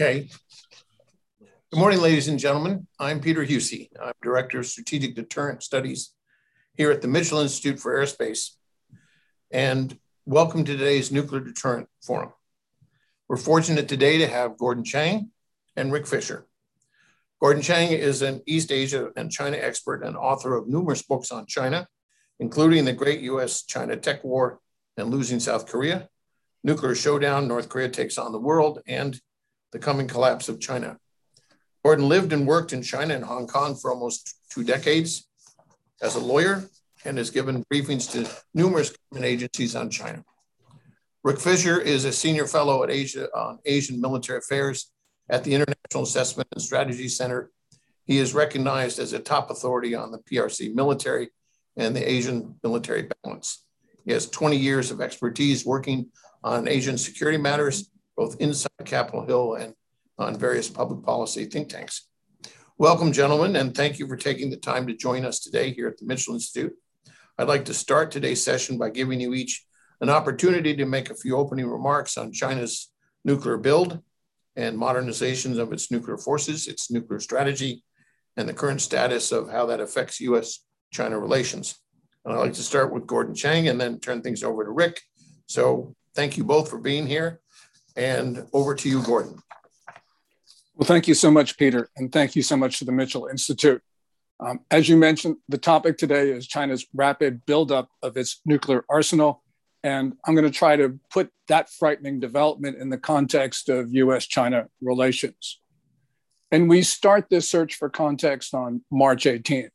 Okay. Good morning, ladies and gentlemen. I'm Peter Huessy. I'm Director of Strategic Deterrent Studies here at the Mitchell Institute for Aerospace. And welcome to today's Nuclear Deterrent Forum. We're fortunate today to have Gordon Chang and Rick Fisher. Gordon Chang is an East Asia and China expert and author of numerous books on China, including The Great US China Tech War and Losing South Korea, Nuclear Showdown, North Korea Takes on the World, and The Coming Collapse of China. Gordon lived and worked in China and Hong Kong for almost two decades as a lawyer and has given briefings to numerous government agencies on China. Rick Fisher is a senior fellow at Asia on Asian Military Affairs at the International Assessment and Strategy Center. He is recognized as a top authority on the PRC military and the Asian military balance. He has 20 years of expertise working on Asian security matters, both inside Capitol Hill and on various public policy think tanks. Welcome, gentlemen, and thank you for taking the time to join us today here at the Mitchell Institute. I'd like to start today's session by giving you each an opportunity to make a few opening remarks on China's nuclear build and modernizations of its nuclear forces, its nuclear strategy, and the current status of how that affects US China relations. And I'd like to start with Gordon Chang and then turn things over to Rick. So thank you both for being here. And over to you, Gordon. Well, thank you so much, Peter, and thank you so much to the Mitchell Institute. Um, as you mentioned, the topic today is China's rapid buildup of its nuclear arsenal. And I'm going to try to put that frightening development in the context of US China relations. And we start this search for context on March 18th.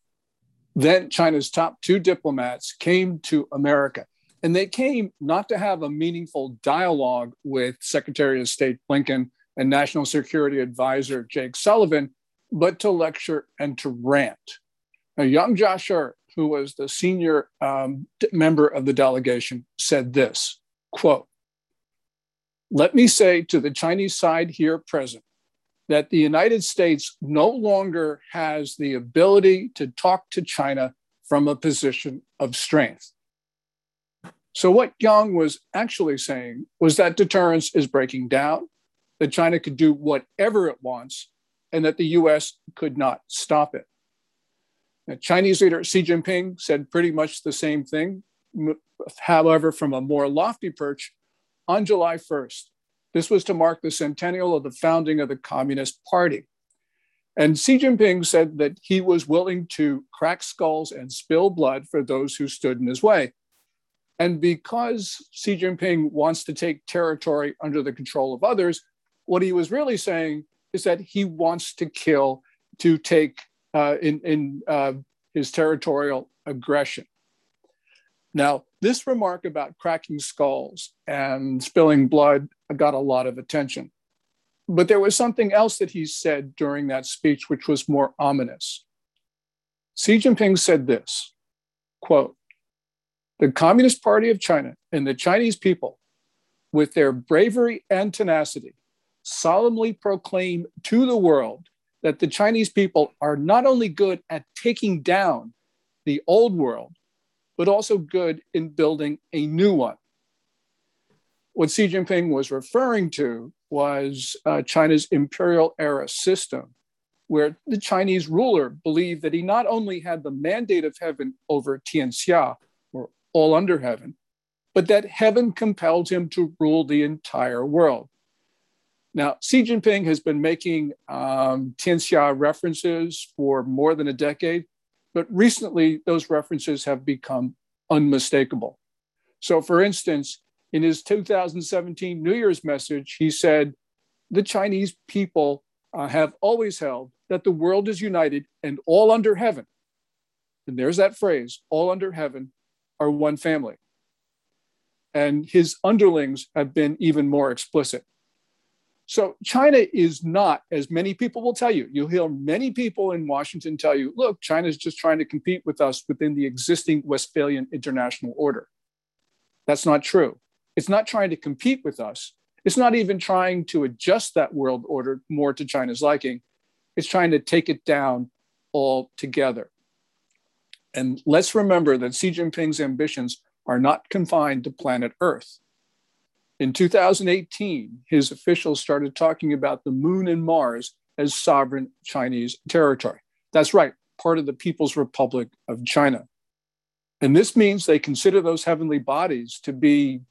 Then China's top two diplomats came to America. And they came not to have a meaningful dialogue with Secretary of State Blinken and National Security Advisor Jake Sullivan, but to lecture and to rant. Now, Yang Jiechi, who was the senior um, member of the delegation, said this quote, Let me say to the Chinese side here present that the United States no longer has the ability to talk to China from a position of strength. So, what Yang was actually saying was that deterrence is breaking down that China could do whatever it wants and that the US could not stop it. Now, Chinese leader Xi Jinping said pretty much the same thing, however, from a more lofty perch on July 1st. This was to mark the centennial of the founding of the Communist Party. And Xi Jinping said that he was willing to crack skulls and spill blood for those who stood in his way. And because Xi Jinping wants to take territory under the control of others, what he was really saying is that he wants to kill to take uh, in, in uh, his territorial aggression. Now, this remark about cracking skulls and spilling blood got a lot of attention. But there was something else that he said during that speech, which was more ominous. Xi Jinping said this quote, the Communist Party of China and the Chinese people, with their bravery and tenacity, solemnly proclaim to the world that the Chinese people are not only good at taking down the old world, but also good in building a new one. What Xi Jinping was referring to was uh, China's imperial era system, where the Chinese ruler believed that he not only had the mandate of heaven over Tianxia, all under heaven, but that heaven compelled him to rule the entire world. Now, Xi Jinping has been making um, Tianxia references for more than a decade, but recently those references have become unmistakable. So, for instance, in his 2017 New Year's message, he said, The Chinese people uh, have always held that the world is united and all under heaven. And there's that phrase, all under heaven are one family. And his underlings have been even more explicit. So China is not, as many people will tell you, you'll hear many people in Washington tell you, look, China is just trying to compete with us within the existing Westphalian international order. That's not true. It's not trying to compete with us. It's not even trying to adjust that world order more to China's liking. It's trying to take it down altogether. And let's remember that Xi Jinping's ambitions are not confined to planet Earth. In 2018, his officials started talking about the moon and Mars as sovereign Chinese territory. That's right, part of the People's Republic of China. And this means they consider those heavenly bodies to be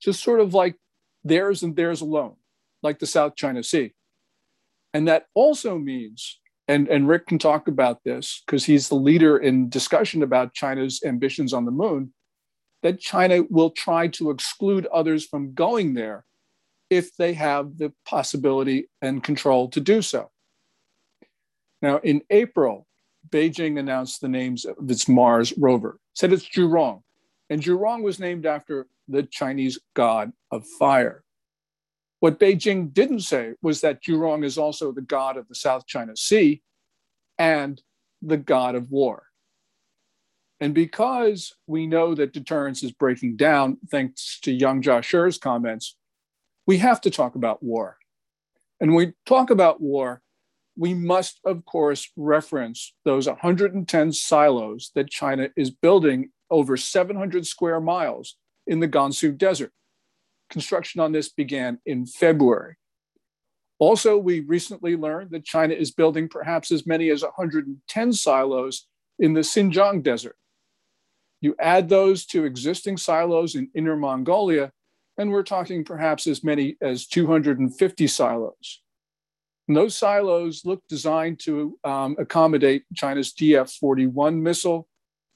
just sort of like theirs and theirs alone, like the South China Sea. And that also means, and, and Rick can talk about this because he's the leader in discussion about China's ambitions on the moon, that China will try to exclude others from going there if they have the possibility and control to do so. Now, in April, Beijing announced the names of its Mars rover, said it's Zhurong. And Zhurong was named after the Chinese god of fire. What Beijing didn't say was that Zhurong is also the god of the South China Sea and the god of war. And because we know that deterrence is breaking down, thanks to Yang Jiechi's comments, we have to talk about war. And when we talk about war, we must, of course, reference those 110 silos that China is building over 700 square miles in the Gansu Desert. Construction on this began in February. Also, we recently learned that China is building perhaps as many as 110 silos in the Xinjiang Desert. You add those to existing silos in Inner Mongolia, and we're talking perhaps as many as 250 silos. And those silos look designed to um, accommodate China's DF 41 missile,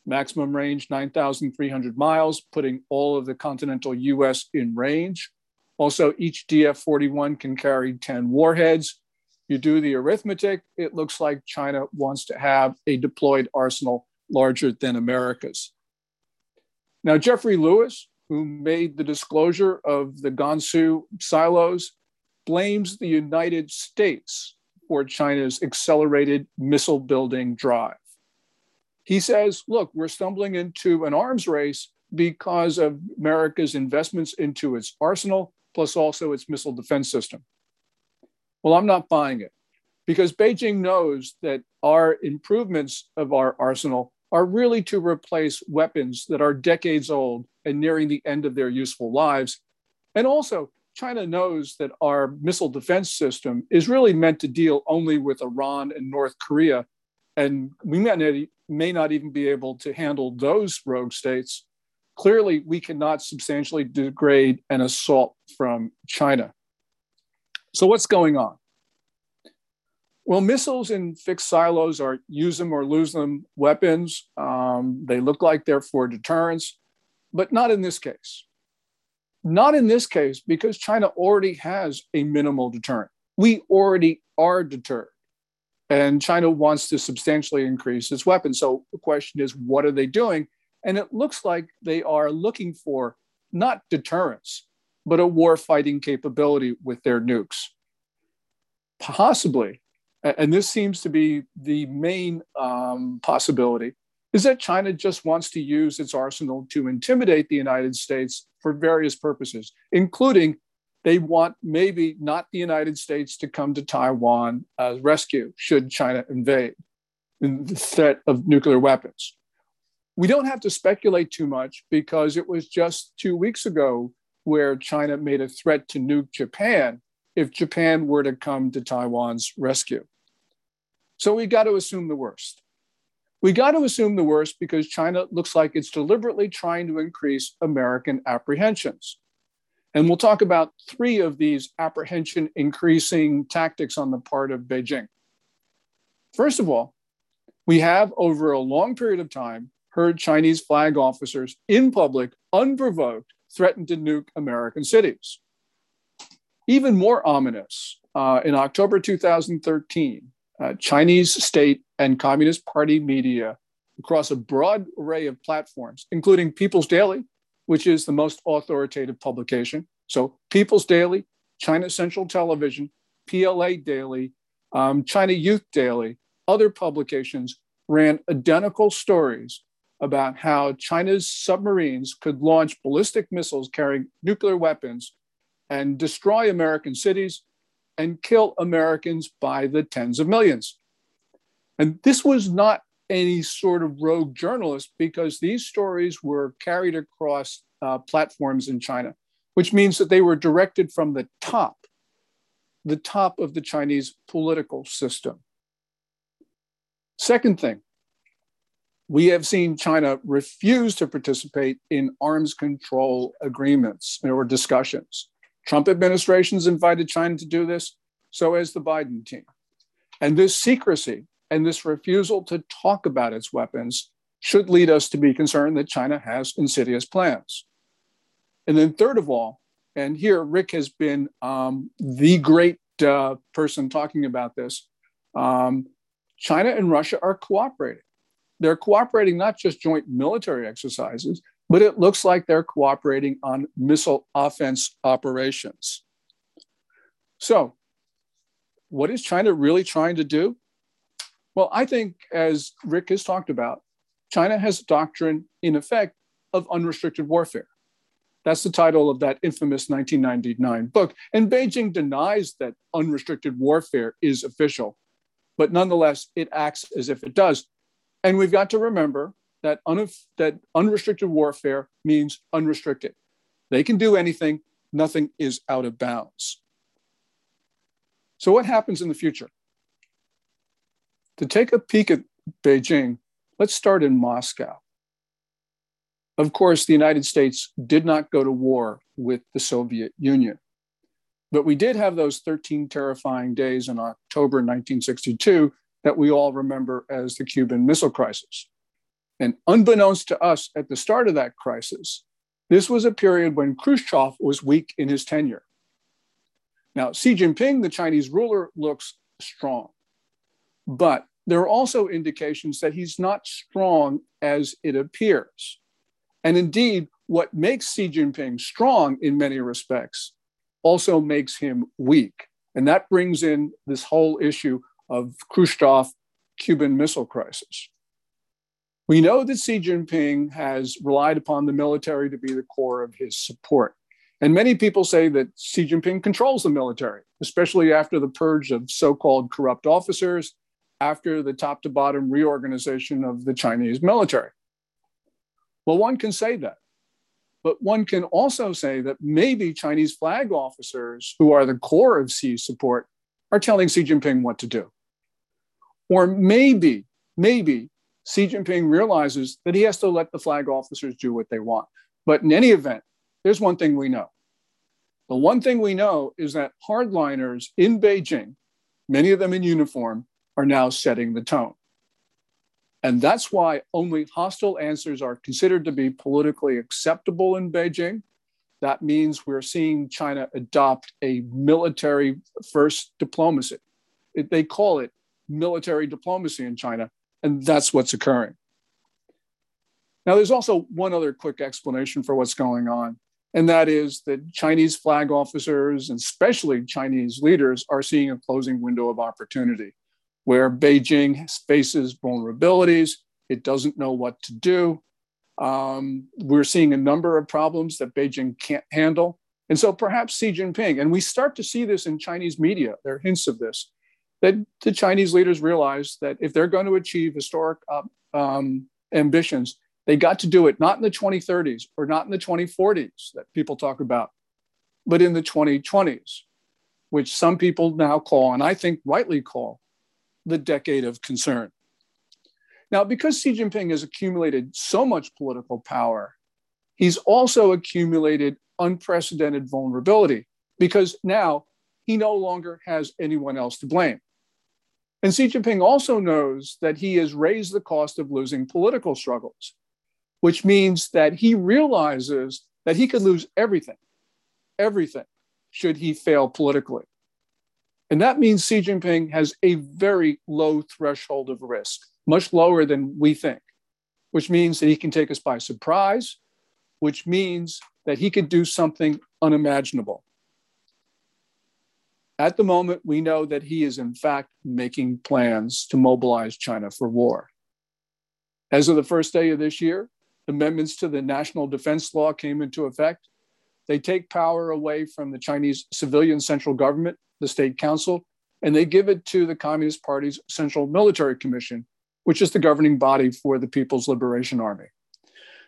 maximum range 9,300 miles, putting all of the continental US in range. Also, each DF 41 can carry 10 warheads. You do the arithmetic, it looks like China wants to have a deployed arsenal larger than America's. Now, Jeffrey Lewis, who made the disclosure of the Gansu silos, blames the United States for China's accelerated missile building drive. He says, look, we're stumbling into an arms race because of America's investments into its arsenal, plus also its missile defense system. Well, I'm not buying it because Beijing knows that our improvements of our arsenal are really to replace weapons that are decades old and nearing the end of their useful lives. And also, China knows that our missile defense system is really meant to deal only with Iran and North Korea. And we may may not even be able to handle those rogue states. Clearly, we cannot substantially degrade an assault from China. So, what's going on? Well, missiles in fixed silos are use them or lose them weapons. Um, they look like they're for deterrence, but not in this case. Not in this case, because China already has a minimal deterrent. We already are deterred. And China wants to substantially increase its weapons. So the question is, what are they doing? And it looks like they are looking for not deterrence, but a war fighting capability with their nukes. Possibly, and this seems to be the main um, possibility, is that China just wants to use its arsenal to intimidate the United States for various purposes, including they want maybe not the United States to come to Taiwan as rescue should China invade in the threat of nuclear weapons. We don't have to speculate too much because it was just two weeks ago where China made a threat to nuke Japan if Japan were to come to Taiwan's rescue. So we got to assume the worst. We got to assume the worst because China looks like it's deliberately trying to increase American apprehensions. And we'll talk about three of these apprehension increasing tactics on the part of Beijing. First of all, we have over a long period of time heard Chinese flag officers in public, unprovoked, threaten to nuke American cities. Even more ominous, uh, in October 2013, uh, Chinese state and Communist Party media across a broad array of platforms, including People's Daily, which is the most authoritative publication. So, People's Daily, China Central Television, PLA Daily, um, China Youth Daily, other publications ran identical stories about how China's submarines could launch ballistic missiles carrying nuclear weapons and destroy American cities and kill Americans by the tens of millions. And this was not any sort of rogue journalist because these stories were carried across uh, platforms in China. which means that they were directed from the top, the top of the Chinese political system. Second thing, we have seen China refuse to participate in arms control agreements or discussions. Trump administrations invited China to do this, so has the Biden team. And this secrecy and this refusal to talk about its weapons should lead us to be concerned that China has insidious plans. And then, third of all, and here Rick has been um, the great uh, person talking about this. Um, China and Russia are cooperating. They're cooperating not just joint military exercises, but it looks like they're cooperating on missile offense operations. So, what is China really trying to do? Well, I think, as Rick has talked about, China has a doctrine, in effect, of unrestricted warfare. That's the title of that infamous 1999 book. And Beijing denies that unrestricted warfare is official, but nonetheless, it acts as if it does. And we've got to remember that, un- that unrestricted warfare means unrestricted. They can do anything, nothing is out of bounds. So, what happens in the future? To take a peek at Beijing, let's start in Moscow. Of course, the United States did not go to war with the Soviet Union. But we did have those 13 terrifying days in October 1962 that we all remember as the Cuban Missile Crisis. And unbeknownst to us at the start of that crisis, this was a period when Khrushchev was weak in his tenure. Now, Xi Jinping, the Chinese ruler, looks strong, but there are also indications that he's not strong as it appears. And indeed, what makes Xi Jinping strong in many respects also makes him weak. And that brings in this whole issue of Khrushchev Cuban Missile Crisis. We know that Xi Jinping has relied upon the military to be the core of his support. And many people say that Xi Jinping controls the military, especially after the purge of so called corrupt officers, after the top to bottom reorganization of the Chinese military. Well, one can say that. But one can also say that maybe Chinese flag officers, who are the core of Xi's support, are telling Xi Jinping what to do. Or maybe, maybe Xi Jinping realizes that he has to let the flag officers do what they want. But in any event, there's one thing we know. The one thing we know is that hardliners in Beijing, many of them in uniform, are now setting the tone. And that's why only hostile answers are considered to be politically acceptable in Beijing. That means we're seeing China adopt a military first diplomacy. It, they call it military diplomacy in China, and that's what's occurring. Now, there's also one other quick explanation for what's going on, and that is that Chinese flag officers, and especially Chinese leaders, are seeing a closing window of opportunity where Beijing faces vulnerabilities. It doesn't know what to do. Um, we're seeing a number of problems that Beijing can't handle. And so perhaps Xi Jinping, and we start to see this in Chinese media, there are hints of this, that the Chinese leaders realize that if they're going to achieve historic uh, um, ambitions, they got to do it not in the 2030s or not in the 2040s that people talk about, but in the 2020s, which some people now call, and I think rightly call, the decade of concern. Now, because Xi Jinping has accumulated so much political power, he's also accumulated unprecedented vulnerability because now he no longer has anyone else to blame. And Xi Jinping also knows that he has raised the cost of losing political struggles, which means that he realizes that he could lose everything, everything, should he fail politically. And that means Xi Jinping has a very low threshold of risk, much lower than we think, which means that he can take us by surprise, which means that he could do something unimaginable. At the moment, we know that he is, in fact, making plans to mobilize China for war. As of the first day of this year, amendments to the national defense law came into effect. They take power away from the Chinese civilian central government the state council, and they give it to the Communist Party's Central Military Commission, which is the governing body for the People's Liberation Army.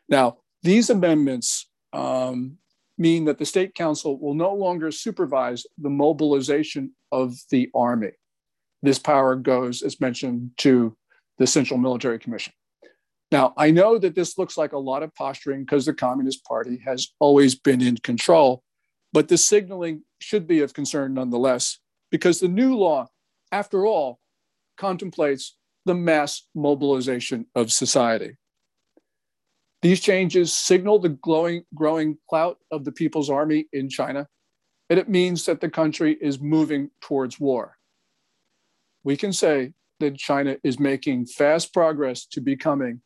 Now, these amendments um, mean that the State Council will no longer supervise the mobilization of the Army. This power goes, as mentioned, to the Central Military Commission. Now, I know that this looks like a lot of posturing because the Communist Party has always been in control, but the signaling should be of concern nonetheless, because the new law, after all, contemplates the mass mobilization of society. These changes signal the glowing, growing clout of the People's Army in China, and it means that the country is moving towards war. We can say that China is making fast progress to becoming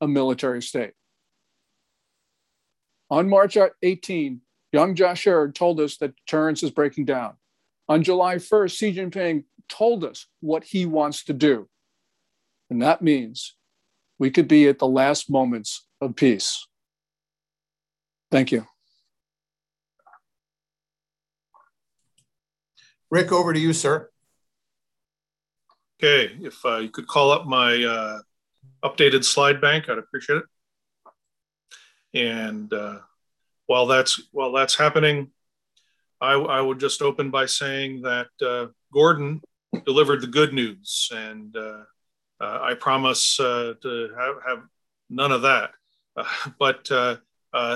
a military state. On March 18, Yang Jiechi told us that deterrence is breaking down. On July 1st, Xi Jinping told us what he wants to do. And that means we could be at the last moments of peace. Thank you. Rick, over to you, sir. Okay, if uh, you could call up my uh, updated slide bank, I'd appreciate it. And uh, while that's while that's happening, I, I, would just open by saying that uh, Gordon delivered the good news, and uh, uh, I promise to have, have, none of that. but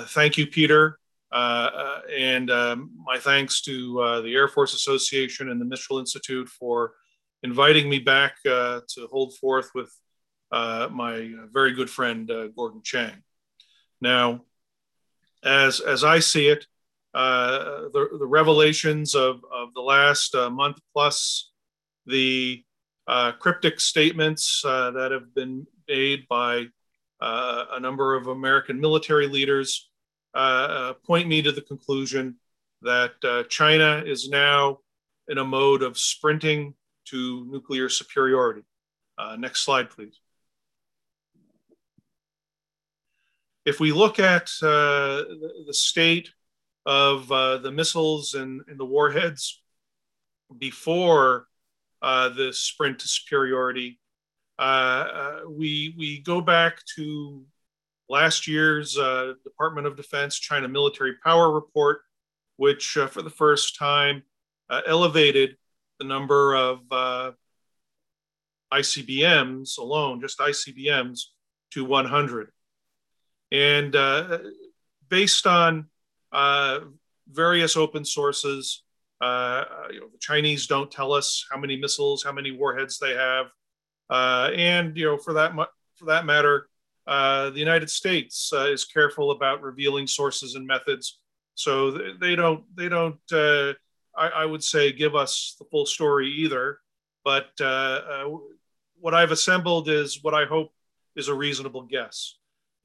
thank you, Peter, and um, my thanks to the Air Force Association and the Mitchell Institute for inviting me back uh, to hold forth with uh, my very good friend uh, Gordon Chang. Now, as as I see it, uh, the, the revelations of, of the last uh, month plus the uh, cryptic statements that have been made by a number of American military leaders point me to the conclusion that China is now in a mode of sprinting to nuclear superiority. Uh, next slide, please. If we look at uh, the, state of uh, the missiles and, and, the warheads before uh, the sprint to superiority, uh, uh, we, we go back to last year's Department of Defense China Military Power Report, which for the first time elevated the number of uh, ICBMs alone, just ICBMs, to 100. And uh, based on uh, various open sources, uh, you know, the Chinese don't tell us how many missiles, how many warheads they have, uh, and you know, for that for that matter, uh, the United States is careful about revealing sources and methods, so they don't they don't I, I, would say, give us the full story either. But uh, uh, what I've assembled is what I hope is a reasonable guess.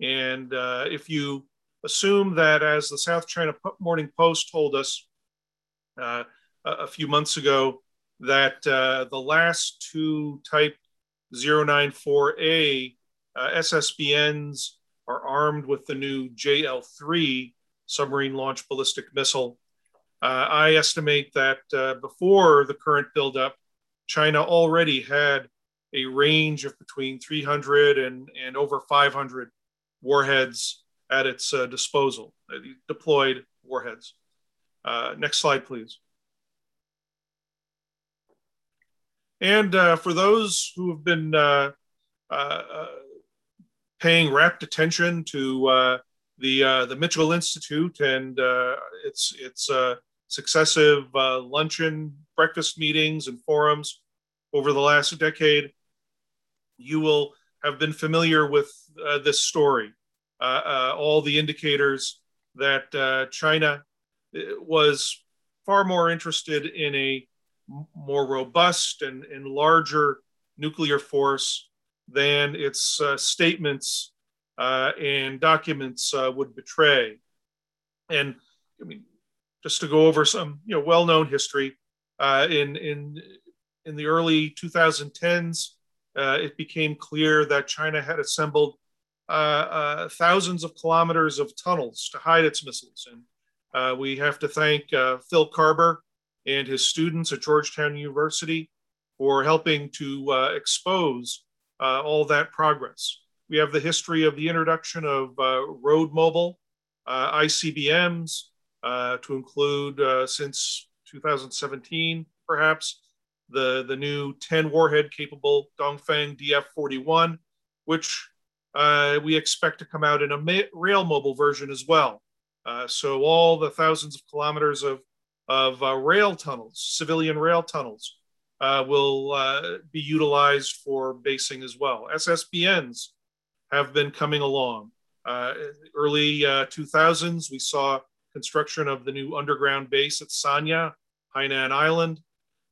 And uh, if you assume that, as the South China Morning Post told us uh, a few months ago, that uh, the last two Type 094A uh, SSBNs are armed with the new JL 3 submarine launched ballistic missile. Uh, I estimate that uh, before the current buildup, China already had a range of between 300 and, and over 500 warheads at its uh, disposal, uh, deployed warheads. Uh, next slide, please. And uh, for those who have been paying rapt attention to the the Mitchell Institute and its its successive uh, luncheon, breakfast meetings, and forums over the last decade, you will have been familiar with uh, this story. Uh, uh all the indicators that uh, China uh, was far more interested in a more robust and, and larger nuclear force than its statements and documents would betray. And I mean, just to go over some you know well-known history in in in the early 2010s uh, it became clear that china had assembled uh, uh thousands of kilometers of tunnels to hide its missiles. And uh, we have to thank uh, phil Karber and his students at georgetown university for helping to expose all that progress. We have the history of the introduction of road mobile icbms to include since 2017, perhaps, the, the new 10 warhead capable Dongfeng DF 41, which uh, we expect to come out in a rail mobile version as well. Uh, so all the thousands of kilometers of, of uh, rail tunnels, civilian rail tunnels, uh, will uh, be utilized for basing as well. SSBNs have been coming along. Uh, early 2000s, we saw construction of the new underground base at Sanya, Hainan Island,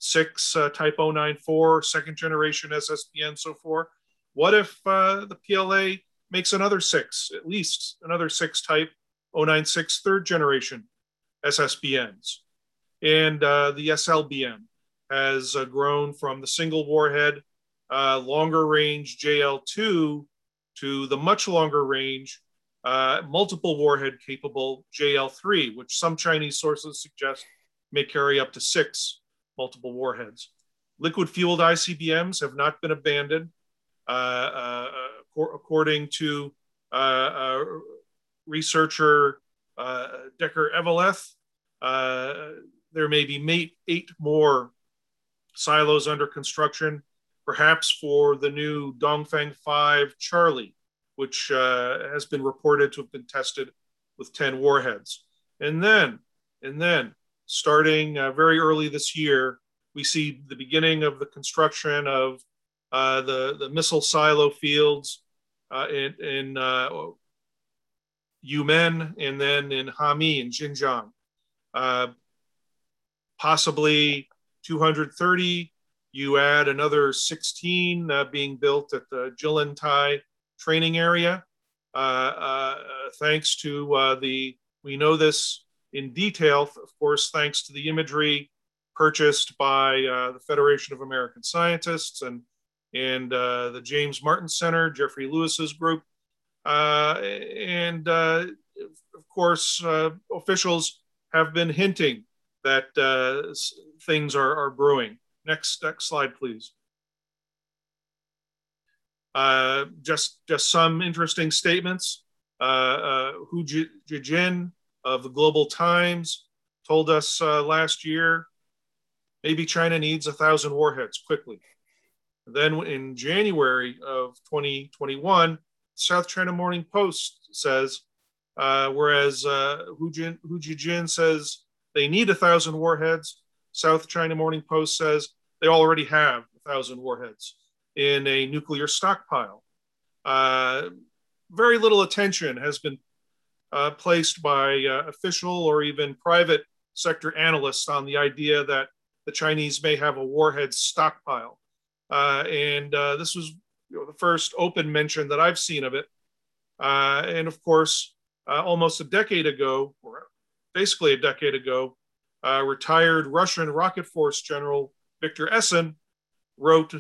six Type 094, second generation SSBN, so forth. What if uh, the PLA makes another six, at least another six type 096 third generation SSBNs? And uh, the SLBM has uh, grown from the single warhead, uh, longer range JL2 to the much longer range, uh, multiple warhead capable JL3, which some Chinese sources suggest may carry up to six multiple warheads. Liquid fueled ICBMs have not been abandoned. Uh, uh, according to uh, researcher Decker Eveleth, there may be eight more silos under construction, perhaps for the new Dongfeng 5 Charlie, which uh, has been reported to have been tested with 10 warheads. And then, and then, starting uh, very early this year, we see the beginning of the construction of uh, the, the missile silo fields uh, in, in uh, Yumen and then in Hami in Xinjiang. Uh, possibly 230. You add another 16 uh, being built at the Jilantai training area. Uh, thanks to the, we know this in detail, of course, thanks to the imagery purchased by the Federation of American Scientists and and uh, the James Martin Center, Jeffrey Lewis's group. Uh, and uh, of course, uh, officials have been hinting that uh, things are, are brewing. Next, next slide, please. Uh, just, just some interesting statements. Hu Xijin of the Global Times told us last year maybe China needs a thousand warheads quickly. Then in January of 2021, South China Morning Post says, uh, whereas uh, Hu, Jin, Hu Xijin says they need a thousand warheads, South China Morning Post says they already have a thousand warheads in a nuclear stockpile. Uh, very little attention has been uh, placed by uh, official or even private sector analysts on the idea that the Chinese may have a warhead stockpile. Uh, and uh, this was you know, the first open mention that I've seen of it. Uh, and of course, uh, almost a decade ago, or basically a decade ago, uh, retired Russian rocket force general Victor Yesin wrote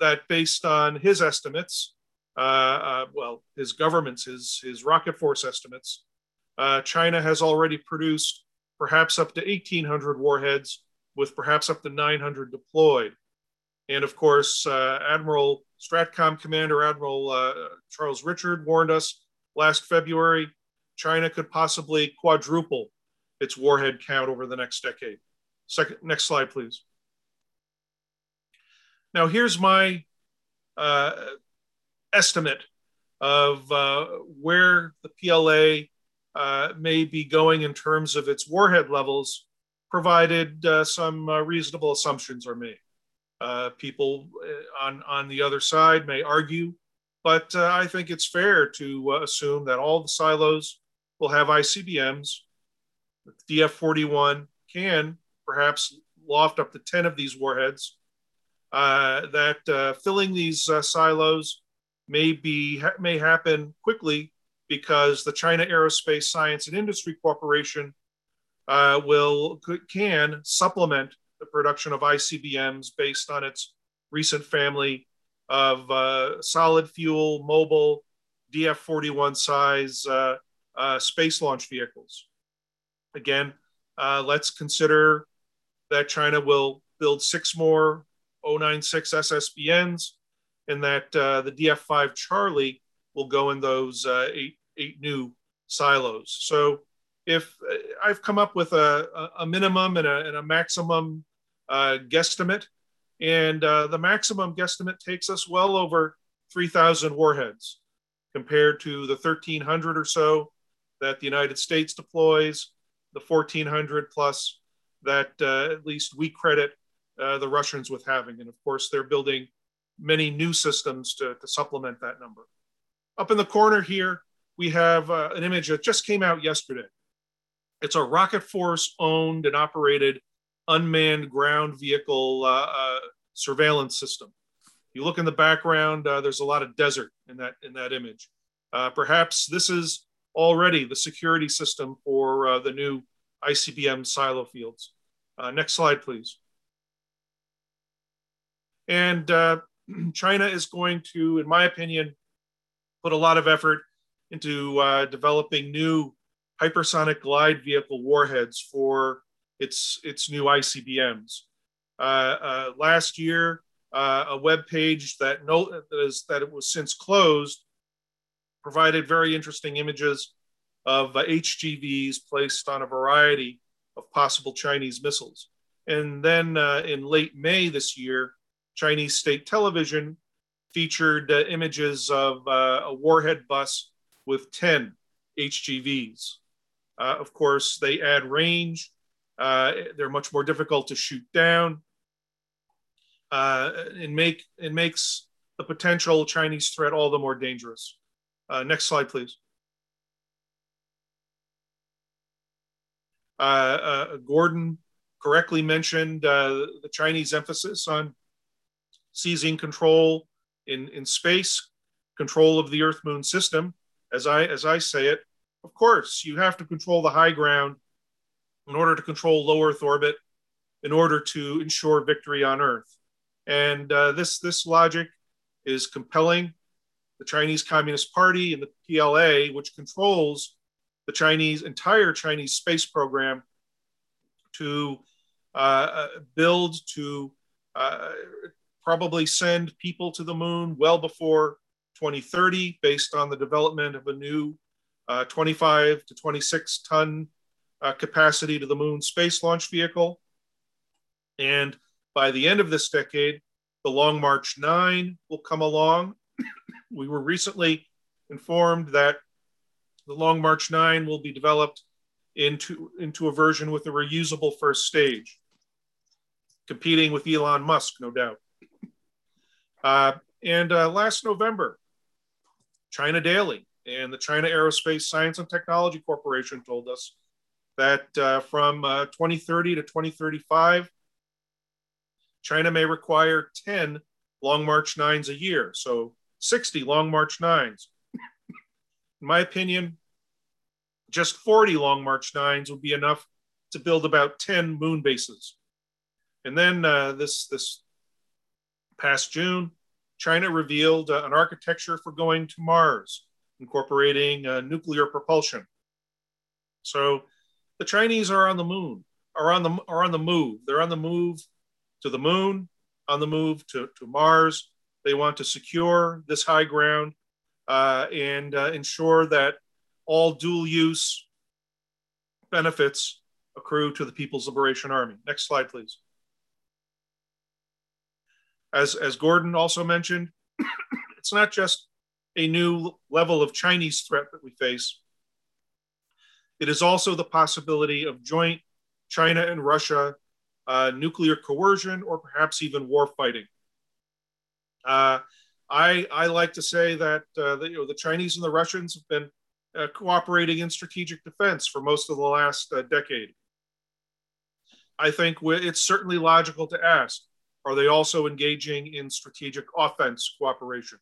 that based on his estimates, well, his government's, his, his rocket force estimates, China has already produced perhaps up to 1,800 warheads with perhaps up to 900 deployed. And of course, uh, Admiral Stratcom Commander Admiral uh, Charles Richard warned us last February China could possibly quadruple its warhead count over the next decade. Second, next slide, please. Now, here's my uh, estimate of uh, where the PLA uh, may be going in terms of its warhead levels, provided uh, some reasonable assumptions are made. Uh, people uh, on, on the other side may argue, but uh, I think it's fair to uh, assume that all the silos will have ICBMs. DF 41 can perhaps loft up to 10 of these warheads. Uh, that uh, filling these silos may, be, may happen quickly because the China Aerospace Science and Industry Corporation will can supplement the production of ICBMs based on its recent family of uh, solid fuel, mobile, DF 41 size uh, uh, space launch vehicles. Again, uh, let's consider that China will build six more 096 SSBNs and that uh, the DF 5 Charlie will go in those uh, eight, eight new silos. So if uh, I've come up with a, a minimum and a, and a maximum uh, guesstimate, and uh, the maximum guesstimate takes us well over 3,000 warheads compared to the 1,300 or so that the United States deploys, the 1,400 plus that uh, at least we credit uh, the Russians with having. And of course, they're building many new systems to, to supplement that number. Up in the corner here, we have uh, an image that just came out yesterday. It's a Rocket Force owned and operated unmanned ground vehicle uh, uh, surveillance system. You look in the background, uh, there's a lot of desert in that, in that image. Uh, perhaps this is already the security system for uh, the new ICBM silo fields. next slide, please. And China is going to, in my opinion, put a lot of effort into uh, developing new hypersonic glide vehicle warheads for its its new ICBMs. Uh, uh, last year, uh, a web page that, no, that, that it was since closed provided very interesting images of HGVs uh, placed on a variety of possible Chinese missiles. And then uh, in late May this year, Chinese state television featured uh, images of uh, a warhead bus with 10 HGVs. Uh, of course, they add range. Uh, they're much more difficult to shoot down. Uh, and make it makes the potential Chinese threat all the more dangerous. Next slide, please. Gordon correctly mentioned the Chinese emphasis on seizing control in, in space, control of the Earth Moon system. As I, as I say it, of course, you have to control the high ground in order to control low Earth orbit, in order to ensure victory on Earth. And uh, this, this logic is compelling the Chinese Communist Party and the PLA, which controls the Chinese entire Chinese space program, to uh, uh build, to uh, probably send people to the moon well before 2030 based on the development of a new uh, 25 to 26 ton uh, capacity to the moon space launch vehicle. And by the end of this decade, the Long March 9 will come along. we were recently informed that the Long March 9 will be developed into, into a version with a reusable first stage, competing with Elon Musk, no doubt. Uh, and uh, last November, China Daily and the China Aerospace Science and Technology Corporation told us that uh, from uh, 2030 to 2035, China may require 10 Long March 9s a year, so 60 Long March 9s. In my opinion, just 40 Long March 9s would be enough to build about 10 moon bases. And then uh, this, this past June, China revealed uh, an architecture for going to Mars, incorporating uh, nuclear propulsion. So the Chinese are on the moon, are on the, are on the move. They're on the move to the moon, on the move to, to Mars. They want to secure this high ground uh, and uh, ensure that all dual use benefits accrue to the People's Liberation Army. Next slide, please as, as Gordon also mentioned, it's not just a new level of Chinese threat that we face. It is also the possibility of joint China and Russia uh, nuclear coercion or perhaps even war fighting. Uh, I, I like to say that uh, the, you know, the Chinese and the Russians have been uh, cooperating in strategic defense for most of the last uh, decade. I think it's certainly logical to ask are they also engaging in strategic offense cooperation?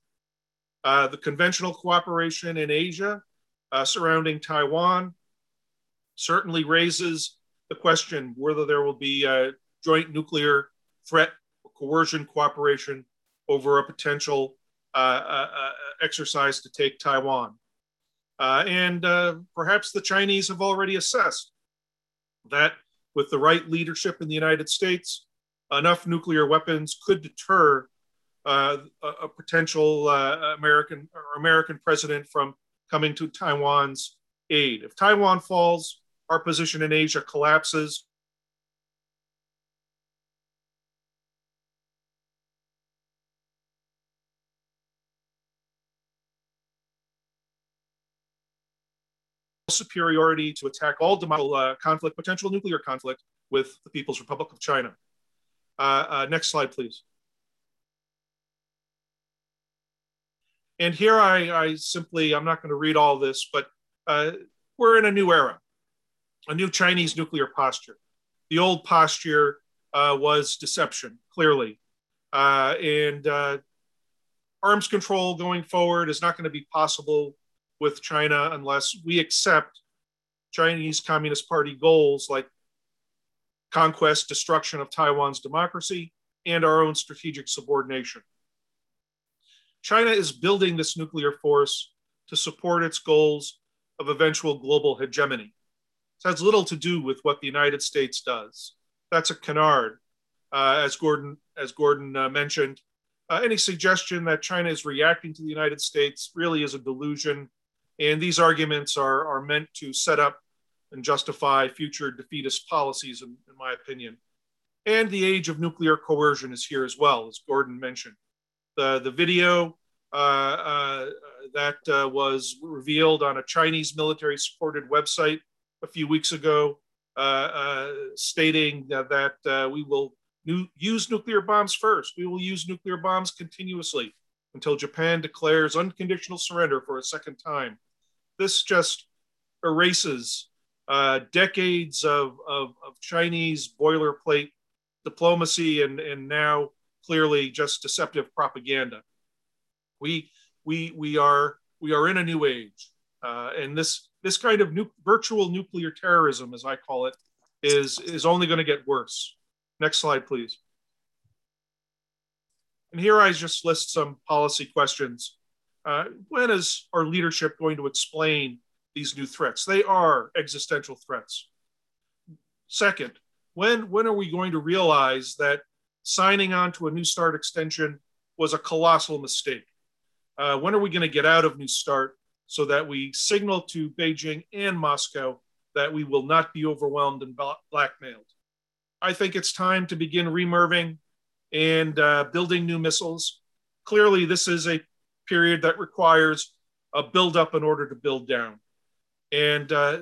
Uh, the conventional cooperation in Asia uh, surrounding Taiwan certainly raises the question whether there will be a joint nuclear threat or coercion cooperation over a potential uh, uh, uh exercise to take Taiwan. Uh, and perhaps the Chinese have already assessed that with the right leadership in the United States, enough nuclear weapons could deter uh, a, a, potential uh, American or American president from coming to Taiwan's aid. If Taiwan falls, our position in Asia collapses, superiority to attack all uh, conflict, potential nuclear conflict with the People's Republic of China. Uh, uh, next slide, please. And here I, I simply, I'm not going to read all this, but uh, we're in a new era, a new Chinese nuclear posture. The old posture uh, was deception, clearly. And arms control going forward is not going to be possible with China unless we accept Chinese Communist Party goals like conquest, destruction of Taiwan's democracy, and our own strategic subordination. China is building this nuclear force to support its goals of eventual global hegemony. This has little to do with what the United States does. That's a canard, uh, as Gordon, as Gordon uh, mentioned. Uh, any suggestion that China is reacting to the United States really is a delusion and these arguments are, are meant to set up and justify future defeatist policies, in, in my opinion. And the age of nuclear coercion is here as well, as Gordon mentioned. The, the video uh, uh, that uh, was revealed on a Chinese military supported website a few weeks ago, uh, uh, stating that, that uh, we will nu- use nuclear bombs first. We will use nuclear bombs continuously until Japan declares unconditional surrender for a second time. This just erases uh, decades of, of, of, Chinese boilerplate diplomacy and, and now clearly just deceptive propaganda. We, we, we, are, we are in a new age. Uh, and this, this kind of virtual nuclear terrorism, as I call it, is, is only going to get worse. Next slide, please. And here I just list some policy questions. Uh, when is our leadership going to explain these new threats? They are existential threats. Second, when, when are we going to realize that signing on to a New START extension was a colossal mistake? Uh, when are we going to get out of New START so that we signal to Beijing and Moscow that we will not be overwhelmed and blackmailed? I think it's time to begin re-MIRVing and uh, building new missiles. Clearly, this is a period that requires a build up in order to build down. And uh,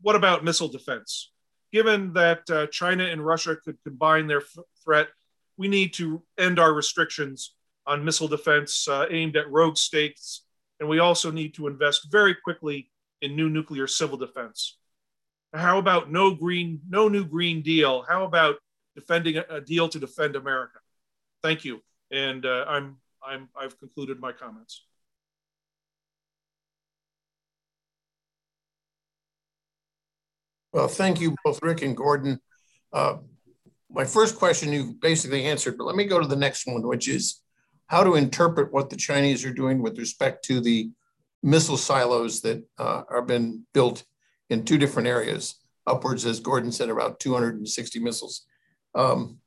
what about missile defense? Given that uh, China and Russia could combine their f- threat, we need to end our restrictions on missile defense uh, aimed at rogue states. And we also need to invest very quickly in new nuclear civil defense. How about no green, no new Green Deal? How about defending a, a deal to defend America. Thank you. And uh, I'm, I'm, I've concluded my comments. Well, thank you both, Rick and Gordon. Uh, my first question you basically answered, but let me go to the next one, which is how to interpret what the Chinese are doing with respect to the missile silos that uh, are been built in two different areas, upwards, as Gordon said, about 260 missiles. Um,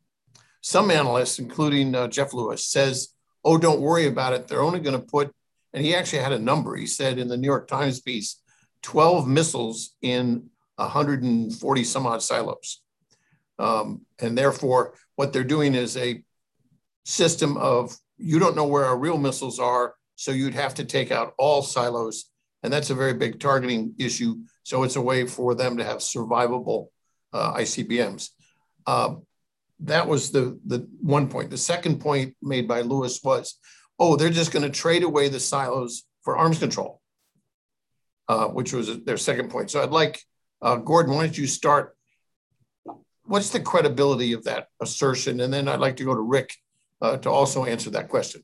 some analysts, including uh, Jeff Lewis, says, "Oh, don't worry about it. They're only going to put," and he actually had a number. He said in the New York Times piece, 12 missiles in 140 some odd silos, um, and therefore what they're doing is a system of you don't know where our real missiles are, so you'd have to take out all silos, and that's a very big targeting issue. So it's a way for them to have survivable uh, ICBMs. Uh, that was the the one point. The second point made by Lewis was, oh, they're just going to trade away the silos for arms control, uh, which was their second point. So I'd like uh, Gordon, why don't you start? What's the credibility of that assertion? And then I'd like to go to Rick uh, to also answer that question.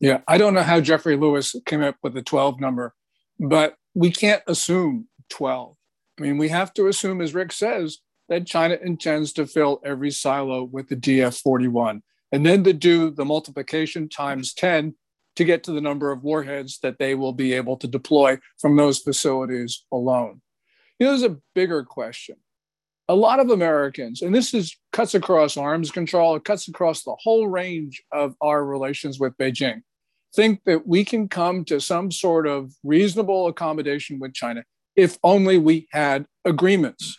Yeah, I don't know how Jeffrey Lewis came up with the 12 number, but we can't assume 12. I mean, we have to assume, as Rick says, that China intends to fill every silo with the DF 41, and then to do the multiplication times 10 to get to the number of warheads that they will be able to deploy from those facilities alone. You know, there's a bigger question. A lot of Americans, and this is cuts across arms control, it cuts across the whole range of our relations with Beijing, think that we can come to some sort of reasonable accommodation with China if only we had agreements.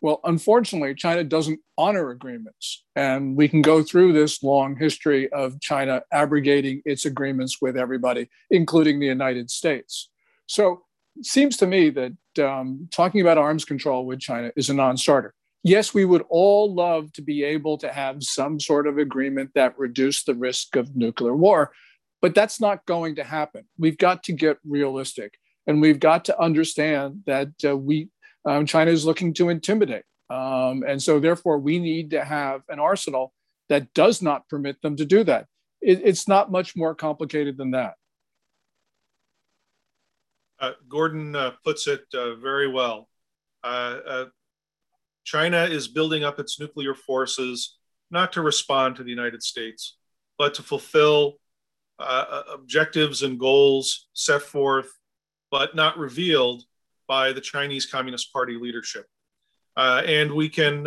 Well, unfortunately, China doesn't honor agreements. And we can go through this long history of China abrogating its agreements with everybody, including the United States. So seems to me that um, talking about arms control with China is a non starter. Yes, we would all love to be able to have some sort of agreement that reduced the risk of nuclear war, but that's not going to happen. We've got to get realistic and we've got to understand that uh, we um, China is looking to intimidate. Um, and so, therefore, we need to have an arsenal that does not permit them to do that. It, it's not much more complicated than that. Uh, Gordon uh, puts it uh, very well. Uh, uh, China is building up its nuclear forces not to respond to the United States, but to fulfill uh, objectives and goals set forth, but not revealed by the Chinese Communist Party leadership. And we can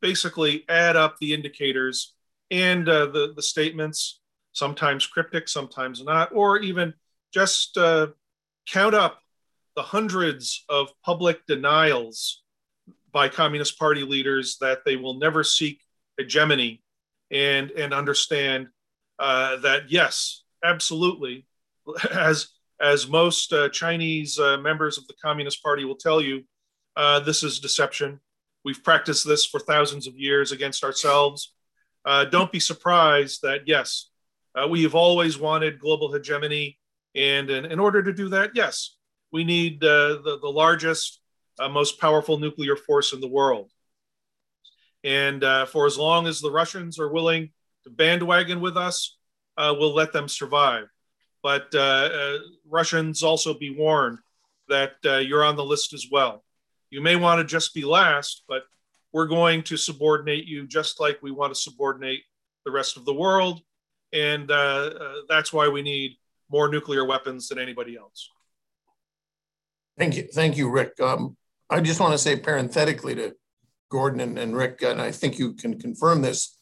basically add up the indicators and the, the statements, sometimes cryptic, sometimes not, or even just uh, count up the hundreds of public denials by Communist Party leaders that they will never seek hegemony and, and understand uh, that, yes, absolutely, as as most uh, Chinese uh, members of the Communist Party will tell you, uh, this is deception. We've practiced this for thousands of years against ourselves. Uh, don't be surprised that, yes, uh, we have always wanted global hegemony. And in, in order to do that, yes, we need uh, the, the largest, most powerful nuclear force in the world. And for as long as the Russians are willing to bandwagon with us, we'll let them survive but uh, uh, Russians also be warned that uh, you're on the list as well. You may want to just be last, but we're going to subordinate you just like we want to subordinate the rest of the world. And uh, uh, that's why we need more nuclear weapons than anybody else. Thank you. Thank you, Rick. Um, I just want to say parenthetically to Gordon and, and Rick, and I think you can confirm this,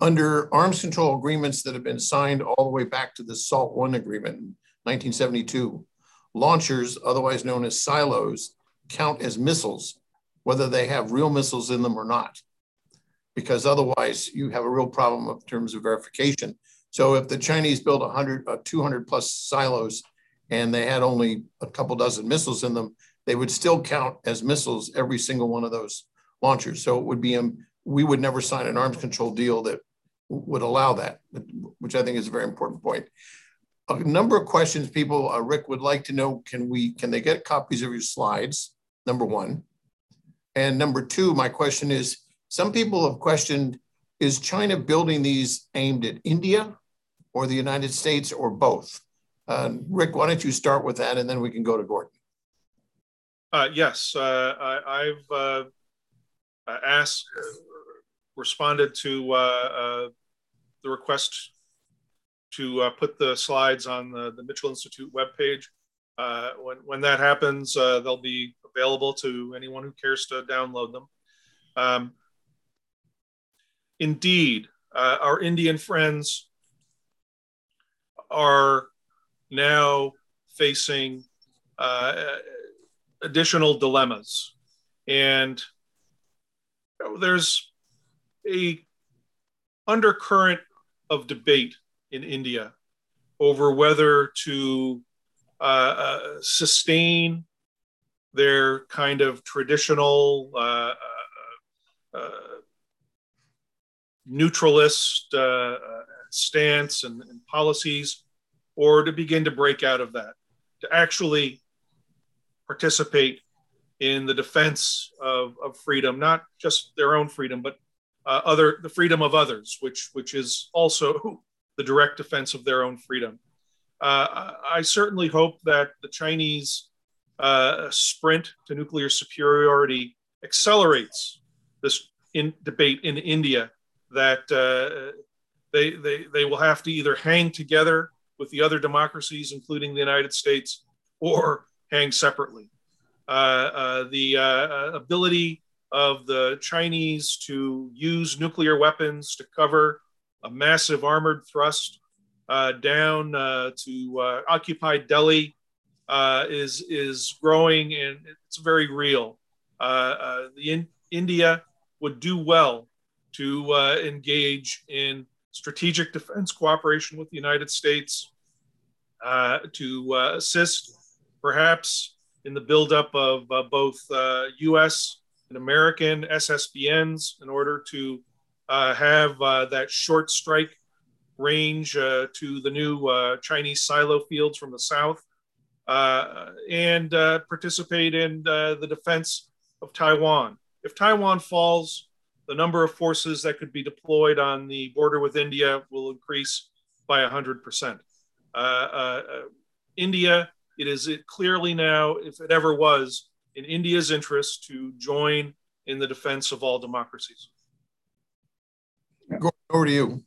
under arms control agreements that have been signed all the way back to the SALT I agreement in 1972, launchers, otherwise known as silos, count as missiles, whether they have real missiles in them or not, because otherwise you have a real problem in terms of verification. So if the Chinese built 100, uh, 200 plus silos and they had only a couple dozen missiles in them, they would still count as missiles every single one of those launchers. So it would be, um, we would never sign an arms control deal that would allow that, which I think is a very important point. A number of questions people, uh, Rick, would like to know, can we, can they get copies of your slides? Number one. And number two, my question is, some people have questioned, is China building these aimed at India or the United States or both? Uh, Rick, why don't you start with that and then we can go to Gordon. Uh, yes, uh, I, have uh, asked, responded to uh, uh, the request to uh, put the slides on the, the Mitchell Institute webpage. Uh, when, when that happens, uh, they'll be available to anyone who cares to download them. Um, indeed, uh, our Indian friends are now facing uh, additional dilemmas. And there's a undercurrent of debate in India over whether to uh, uh, sustain their kind of traditional uh, uh, uh neutralist stance and, and, policies, or to begin to break out of that, to actually participate in the defense of, of freedom, not just their own freedom, but uh, other the freedom of others, which which is also the direct defense of their own freedom. Uh, I certainly hope that the Chinese uh, sprint to nuclear superiority accelerates this in debate in India. That uh, they, they they will have to either hang together with the other democracies, including the United States, or hang separately. Uh, uh, the ability of the Chinese to use nuclear weapons to cover a massive armored thrust uh, down uh, to uh, occupy Delhi uh, is is growing and it's very real. Uh, uh, the in, India would do well to uh, engage in strategic defense cooperation with the United States uh, to uh, assist, perhaps, in the buildup of both U.S. and American SSBNs in order to have that short strike range to the new Chinese silo fields from the south uh, and uh, participate in uh, the defense of Taiwan. If Taiwan falls, the number of forces that could be deployed on the border with India will increase by 100%. Uh, uh, India, it is it clearly now, if it ever was, in India's interest to join in the defense of all democracies. Over to you.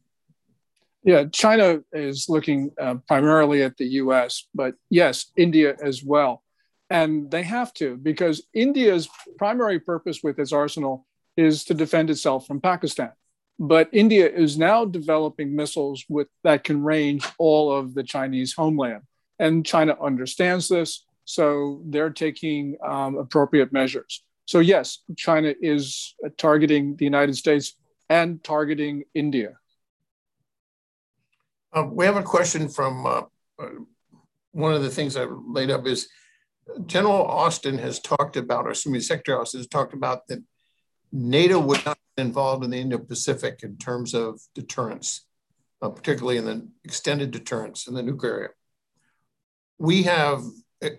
Yeah, China is looking uh, primarily at the US, but yes, India as well. And they have to, because India's primary purpose with its arsenal is to defend itself from Pakistan. But India is now developing missiles with, that can range all of the Chinese homeland. And China understands this, so they're taking um, appropriate measures. So, yes, China is targeting the United States and targeting India. Um, we have a question from uh, uh, one of the things I laid up is General Austin has talked about, or excuse me, Secretary Austin has talked about that NATO would not be involved in the Indo-Pacific in terms of deterrence, uh, particularly in the extended deterrence in the nuclear area. We have uh,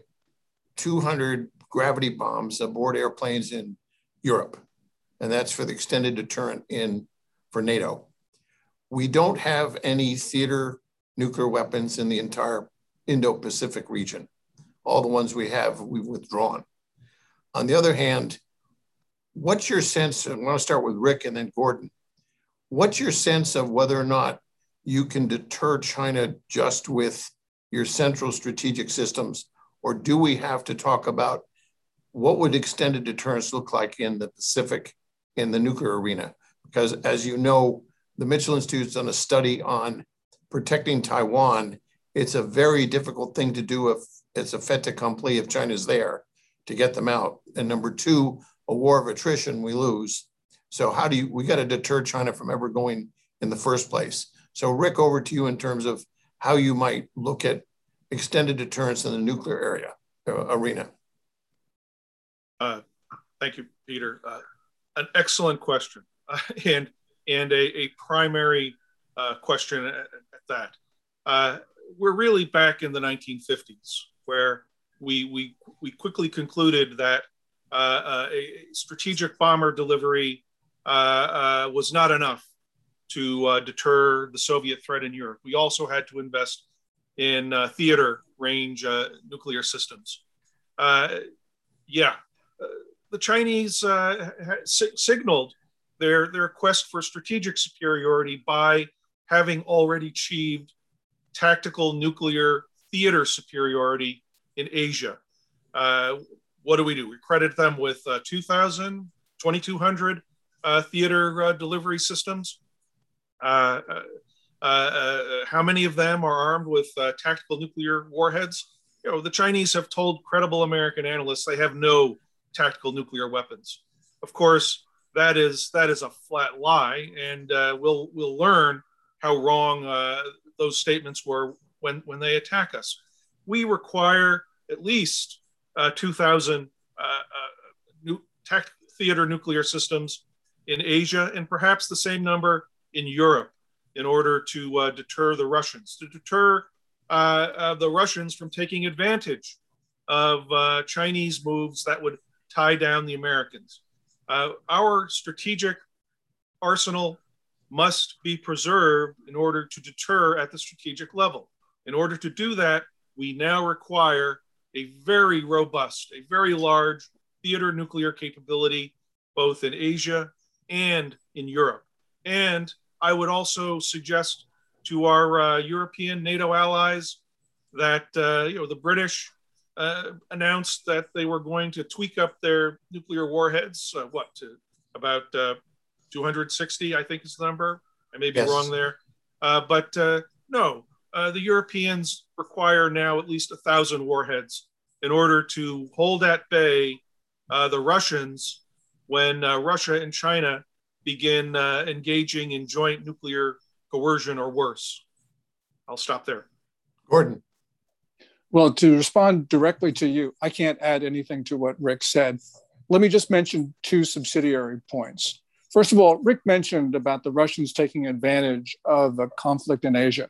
200 gravity bombs aboard airplanes in Europe, and that's for the extended deterrent in for NATO. We don't have any theater nuclear weapons in the entire Indo Pacific region. All the ones we have, we've withdrawn. On the other hand, what's your sense? I want to start with Rick and then Gordon. What's your sense of whether or not you can deter China just with your central strategic systems? Or do we have to talk about what would extended deterrence look like in the Pacific in the nuclear arena? Because as you know, the Mitchell Institute's done a study on protecting Taiwan. It's a very difficult thing to do if it's a fait accompli if China's there to get them out. And number two, a war of attrition, we lose. So how do you, we got to deter China from ever going in the first place. So Rick, over to you in terms of how you might look at extended deterrence in the nuclear area uh, arena. Uh, thank you, Peter. Uh, an excellent question. and and a, a primary uh, question at, at that. Uh, we're really back in the 1950s, where we we we quickly concluded that Uh, uh, strategic bomber delivery uh, uh, was not enough to uh, deter the Soviet threat in Europe. We also had to invest in theater range nuclear systems. yeah, the Chinese signaled their, their quest for strategic superiority by having already achieved tactical nuclear theater superiority in Asia. Uh, what do we do? We credit them with uh, 2,000, 2,200 uh, theater uh, delivery systems. Uh, uh, how many of them are armed with tactical nuclear warheads? You know, the Chinese have told credible American analysts they have no tactical nuclear weapons. Of course, that is that is a flat lie, and uh, we'll we'll learn how wrong uh, those statements were when when they attack us. We require at least uh, 2,000 uh, uh, new tech theater nuclear systems in Asia, and perhaps the same number in Europe, in order to uh, deter the Russians, to deter the Russians from taking advantage of Chinese moves that would tie down the Americans. Uh, our strategic arsenal must be preserved in order to deter at the strategic level. In order to do that, we now require a very robust, a very large theater nuclear capability, both in Asia and in Europe. And I would also suggest to our uh, European NATO allies that uh, you know the British uh, announced that they were going to tweak up their nuclear warheads. Uh, what to about uh, 260, I think is the number. I may be yes. wrong there, uh, but uh, no, uh, the Europeans require now at least a thousand warheads in order to hold at bay uh, the Russians when uh, Russia and China begin uh, engaging in joint nuclear coercion or worse. I'll stop there. Gordon. Well, to respond directly to you, I can't add anything to what Rick said. Let me just mention two subsidiary points. First of all, Rick mentioned about the Russians taking advantage of a conflict in Asia.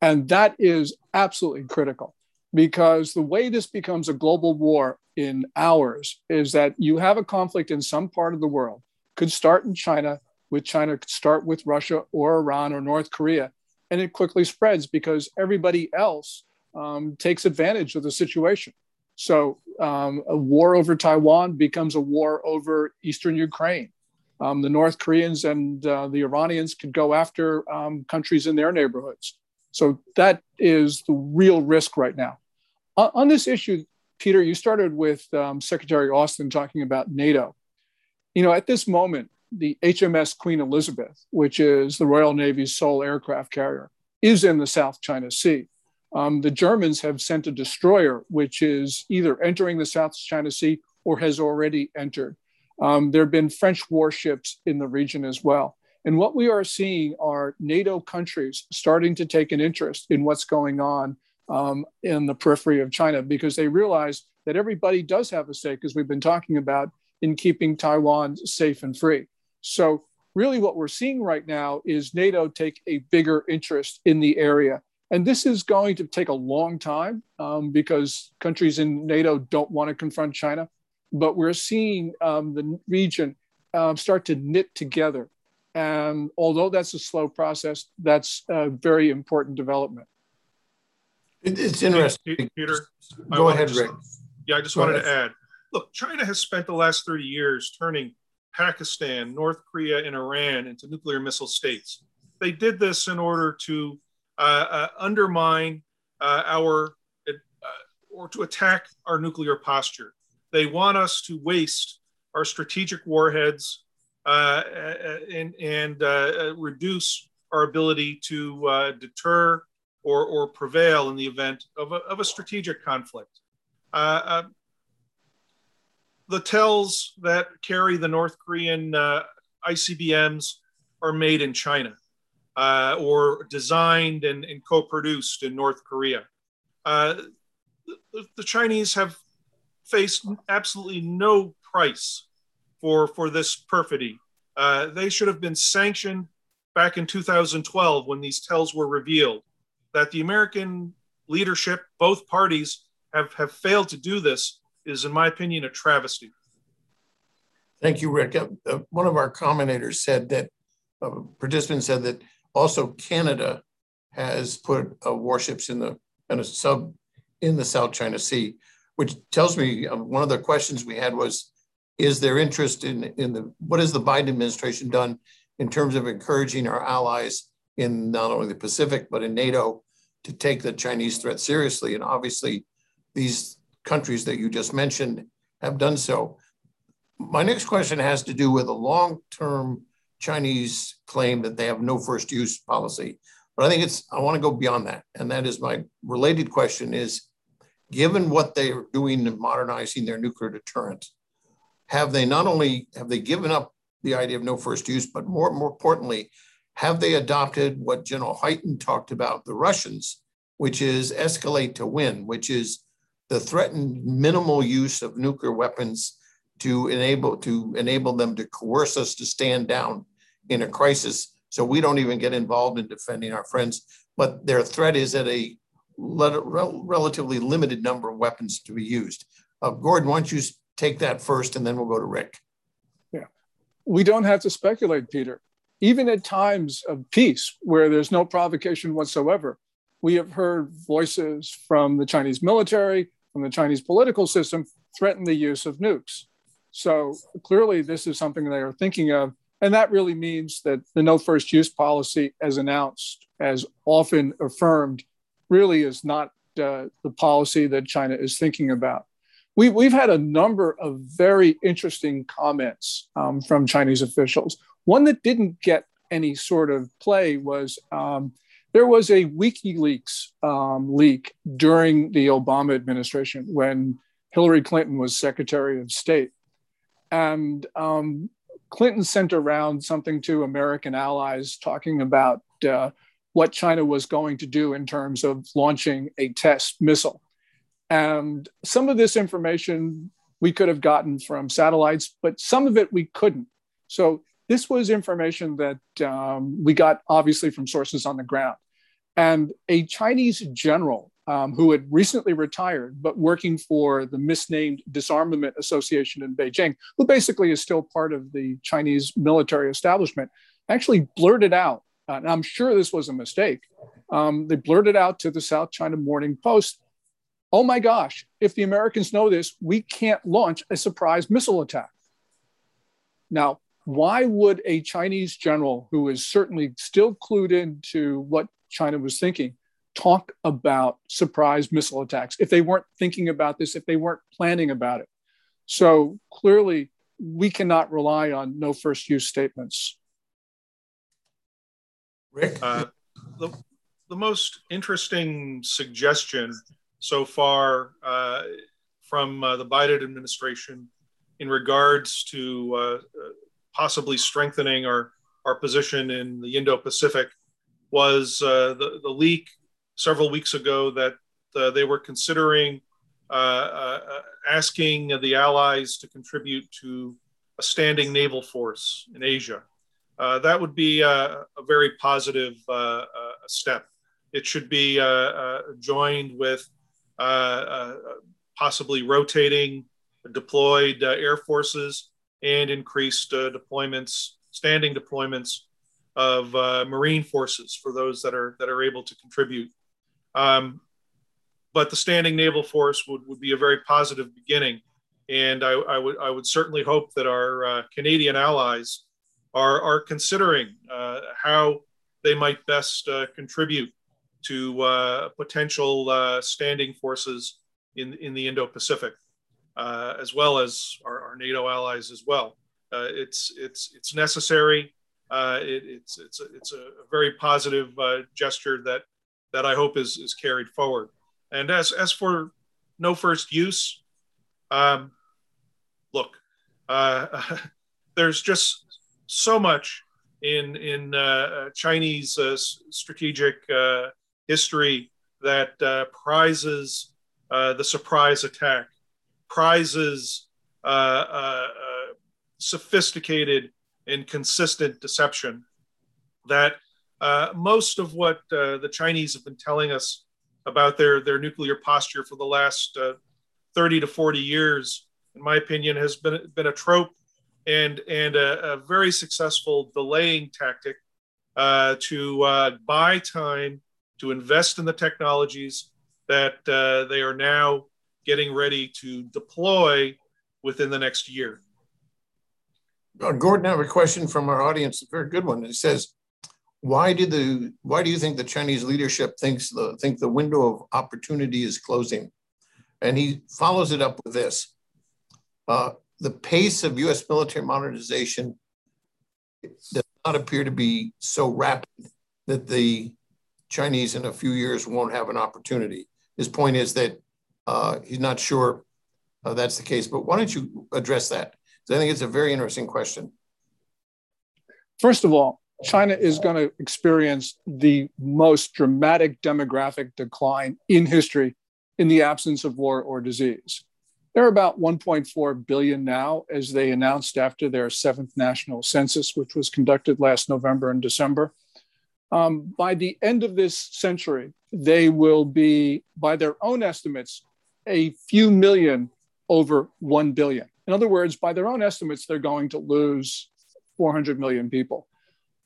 And that is absolutely critical because the way this becomes a global war in hours is that you have a conflict in some part of the world, could start in China, with China could start with Russia or Iran or North Korea, and it quickly spreads because everybody else um, takes advantage of the situation. So um, a war over Taiwan becomes a war over Eastern Ukraine. Um, the North Koreans and uh, the Iranians could go after um, countries in their neighborhoods. So that is the real risk right now. On, this issue, Peter, you started with um, Secretary Austin talking about NATO. You know, at this moment, the HMS Queen Elizabeth, which is the Royal Navy's sole aircraft carrier, is in the South China Sea. Um, the Germans have sent a destroyer, which is either entering the South China Sea or has already entered. Um, there have been French warships in the region as well. And what we are seeing are NATO countries starting to take an interest in what's going on um, in the periphery of China because they realize that everybody does have a stake, as we've been talking about, in keeping Taiwan safe and free. So, really, what we're seeing right now is NATO take a bigger interest in the area. And this is going to take a long time um, because countries in NATO don't want to confront China. But we're seeing um, the region um, start to knit together. And although that's a slow process, that's a very important development. It's interesting. Peter, go ahead, Rick. Yeah, I just go wanted ahead. to add look, China has spent the last 30 years turning Pakistan, North Korea, and Iran into nuclear missile states. They did this in order to uh, uh, undermine uh, our uh, or to attack our nuclear posture. They want us to waste our strategic warheads and, and uh, reduce our ability to deter or, or prevail in the event of a, of a strategic conflict. Uh, uh, the TELs that carry the North Korean uh, ICBMs are made in China uh, or designed and, and co produced in North Korea. Uh, the, the, Chinese have faced absolutely no price for, for this perfidy. Uh, they should have been sanctioned back in 2012 when these TELs were revealed. That the American leadership, both parties, have, have failed to do this is, in my opinion, a travesty. Thank you, Rick. Uh, uh, one of our commentators said that, uh, participants said that also Canada has put uh, warships in the in a sub in the South China Sea, which tells me um, one of the questions we had was, is there interest in in the what has the Biden administration done in terms of encouraging our allies in not only the Pacific but in NATO to take the Chinese threat seriously? And obviously, these countries that you just mentioned have done so. My next question has to do with a long term Chinese claim that they have no first use policy. But I think it's, I want to go beyond that. And that is my related question is given what they're doing in modernizing their nuclear deterrent, have they not only have they given up the idea of no first use, but more, more importantly, have they adopted what General Hyten talked about the Russians, which is escalate to win, which is the threatened minimal use of nuclear weapons to enable to enable them to coerce us to stand down in a crisis. So we don't even get involved in defending our friends but their threat is at a relatively limited number of weapons to be used. Uh, gordon why don't you take that first and then we'll go to rick yeah we don't have to speculate peter even at times of peace where there's no provocation whatsoever we have heard voices from the chinese military from the Chinese political system threaten the use of nukes. So clearly, this is something they are thinking of. And that really means that the no first use policy, as announced, as often affirmed, really is not uh, the policy that China is thinking about. We, we've had a number of very interesting comments um, from Chinese officials. One that didn't get any sort of play was um, there was a WikiLeaks um, leak during the Obama administration when Hillary Clinton was Secretary of State. And um, Clinton sent around something to American allies talking about uh, what China was going to do in terms of launching a test missile. And some of this information we could have gotten from satellites, but some of it we couldn't. So this was information that um, we got obviously from sources on the ground. And a Chinese general um, who had recently retired, but working for the misnamed Disarmament Association in Beijing, who basically is still part of the Chinese military establishment, actually blurted out, and I'm sure this was a mistake, um, they blurted out to the South China Morning Post, oh my gosh, if the Americans know this, we can't launch a surprise missile attack. Now, why would a Chinese general who is certainly still clued into what China was thinking talk about surprise missile attacks if they weren't thinking about this, if they weren't planning about it. So clearly, we cannot rely on no first use statements. Rick? Uh, the, the most interesting suggestion so far uh, from uh, the Biden administration in regards to uh, possibly strengthening our, our position in the Indo Pacific was uh, the, the leak several weeks ago that uh, they were considering uh, uh, asking the allies to contribute to a standing naval force in Asia. Uh, that would be a, a very positive uh, step. It should be joined with possibly rotating deployed air forces and increased deployments, standing deployments of uh, Marine forces for those that are that are able to contribute. Um, but the standing naval force would, would be a very positive beginning, and I, I would I would certainly hope that our uh, Canadian allies are are considering uh, how they might best uh, contribute to uh, potential uh, standing forces in in the Indo-Pacific, as well as our, our, NATO allies as well. it's it's it's necessary uh, it, it's it's a, it's a very positive uh, gesture that that I hope is is carried forward. And as as for no first use, um, look, uh, there's just so much in in uh, Chinese uh, strategic uh, history that prizes the surprise attack, prizes sophisticated and consistent deception that uh, most of what uh, the Chinese have been telling us about their, their nuclear posture for the last uh, 30 to 40 years, in my opinion, has been, been a trope and, and a, a very successful delaying tactic uh, to uh, buy time to invest in the technologies that uh, they are now getting ready to deploy within the next year. Uh, Gordon, I have a question from our audience, a very good one. It says, why did the why do you think the Chinese leadership thinks the think the window of opportunity is closing? And he follows it up with this. Uh, the pace of US military modernization does not appear to be so rapid that the Chinese in a few years won't have an opportunity. His point is that uh, he's not sure uh, that's the case, but why don't you address that? I think it's a very interesting question. First of all, China is going to experience the most dramatic demographic decline in history in the absence of war or disease. They're about 1.4 billion now, as they announced after their seventh national census, which was conducted last November and December. Um, by the end of this century, they will be, by their own estimates, a few million over 1 billion. In other words, by their own estimates, they're going to lose 400 million people.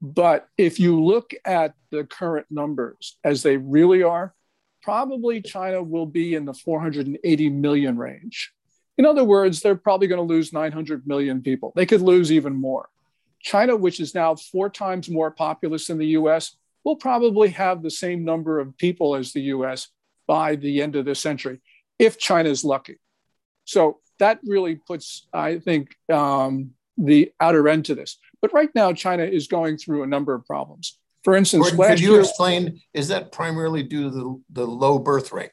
But if you look at the current numbers as they really are, probably China will be in the 480 million range. In other words, they're probably going to lose 900 million people. They could lose even more. China, which is now four times more populous than the US, will probably have the same number of people as the US by the end of this century, if China is lucky. So that really puts, I think, um, the outer end to this. But right now, China is going through a number of problems. For instance, Gordon, could you year, explain? Is that primarily due to the, the low birth rate?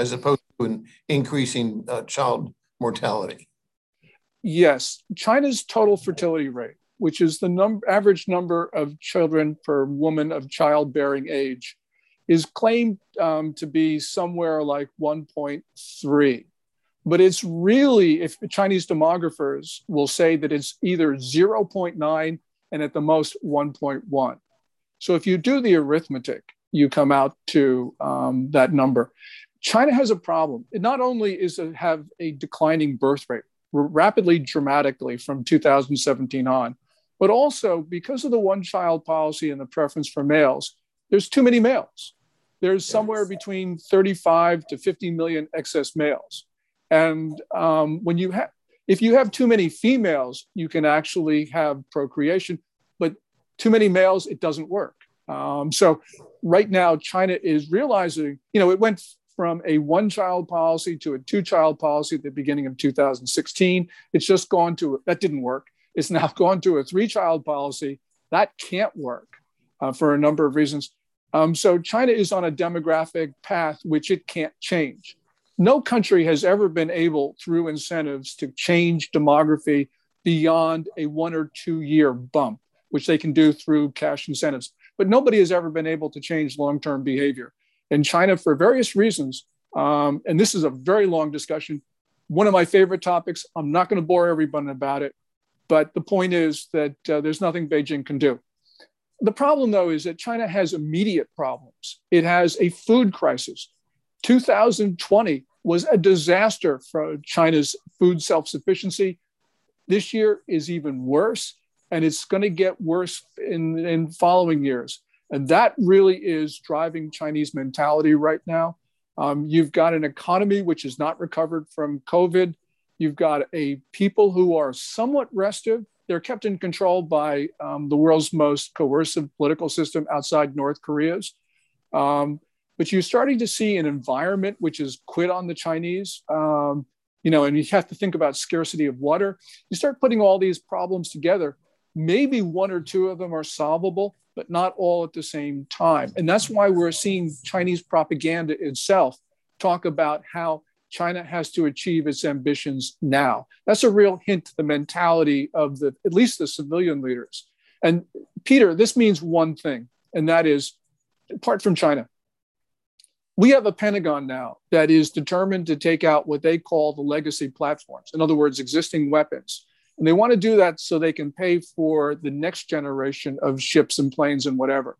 as opposed to an increasing uh, child mortality. Yes, China's total fertility rate, which is the num- average number of children per woman of childbearing age, is claimed um, to be somewhere like 1.3. But it's really, if Chinese demographers will say that it's either 0.9 and at the most 1.1. So if you do the arithmetic, you come out to um, that number. China has a problem. It not only is it have a declining birth rate, rapidly, dramatically from 2017 on, but also because of the one child policy and the preference for males, there's too many males. There's somewhere between 35 to 50 million excess males. And um, when you have, if you have too many females, you can actually have procreation, but too many males, it doesn't work. Um, so right now, China is realizing, you know, it went from a one child policy to a two child policy at the beginning of 2016. It's just gone to, that didn't work. It's now gone to a three child policy. That can't work uh, for a number of reasons. Um, so China is on a demographic path which it can't change. No country has ever been able, through incentives, to change demography beyond a one or two year bump, which they can do through cash incentives. But nobody has ever been able to change long term behavior. In China, for various reasons, um, and this is a very long discussion, one of my favorite topics. I'm not going to bore everyone about it, but the point is that uh, there's nothing Beijing can do. The problem, though, is that China has immediate problems. It has a food crisis. 2020 was a disaster for China's food self sufficiency. This year is even worse, and it's going to get worse in, in following years. And that really is driving Chinese mentality right now. Um, you've got an economy which is not recovered from COVID. You've got a people who are somewhat restive. They're kept in control by um, the world's most coercive political system outside North Korea's. Um, but you're starting to see an environment which is quit on the Chinese. Um, you know, and you have to think about scarcity of water. You start putting all these problems together. Maybe one or two of them are solvable, but not all at the same time. And that's why we're seeing Chinese propaganda itself talk about how China has to achieve its ambitions now. That's a real hint to the mentality of the at least the civilian leaders. And Peter, this means one thing, and that is apart from China, we have a Pentagon now that is determined to take out what they call the legacy platforms, in other words, existing weapons. And they want to do that so they can pay for the next generation of ships and planes and whatever.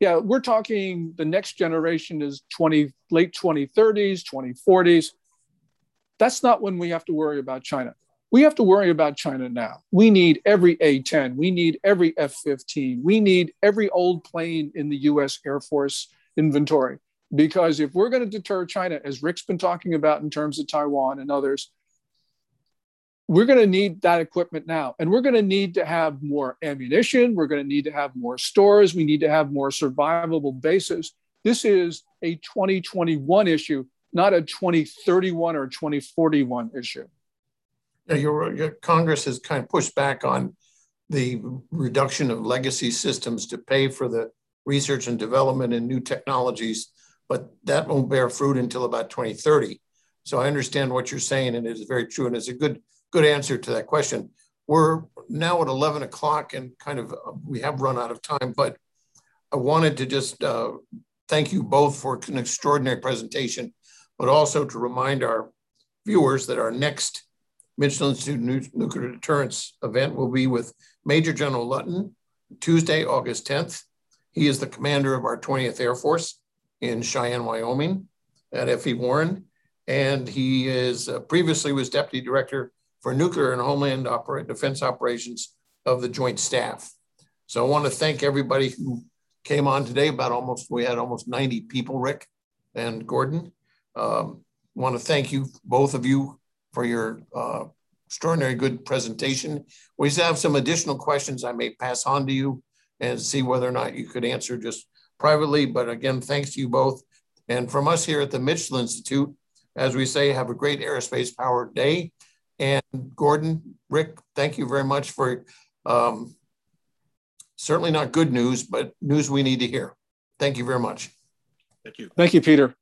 Yeah, we're talking the next generation is 20 late 2030s, 2040s. That's not when we have to worry about China. We have to worry about China now. We need every A 10. We need every F 15. We need every old plane in the US Air Force inventory. Because if we're going to deter China, as Rick's been talking about in terms of Taiwan and others, we're going to need that equipment now. And we're going to need to have more ammunition. We're going to need to have more stores. We need to have more survivable bases. This is a 2021 issue, not a 2031 or 2041 issue. Yeah, your, your Congress has kind of pushed back on the reduction of legacy systems to pay for the research and development and new technologies but that won't bear fruit until about 2030. So I understand what you're saying, and it is very true, and it's a good good answer to that question. We're now at 11 o'clock, and kind of we have run out of time, but I wanted to just uh, thank you both for an extraordinary presentation, but also to remind our viewers that our next Mitchell Institute Nuclear Deterrence event will be with Major General Lutton, Tuesday, August 10th. He is the commander of our 20th Air Force in Cheyenne, Wyoming at FE Warren. And he is uh, previously was deputy director for nuclear and homeland oper- defense operations of the Joint Staff. So I want to thank everybody who came on today. About almost we had almost 90 people, Rick and Gordon. Um, want to thank you both of you for your uh, extraordinary good presentation. We have some additional questions I may pass on to you and see whether or not you could answer just privately. But again, thanks to you both. And from us here at the Mitchell Institute, as we say, have a great aerospace power day. And Gordon, Rick, thank you very much for um, certainly not good news, but news we need to hear. Thank you very much. Thank you. Thank you, Peter.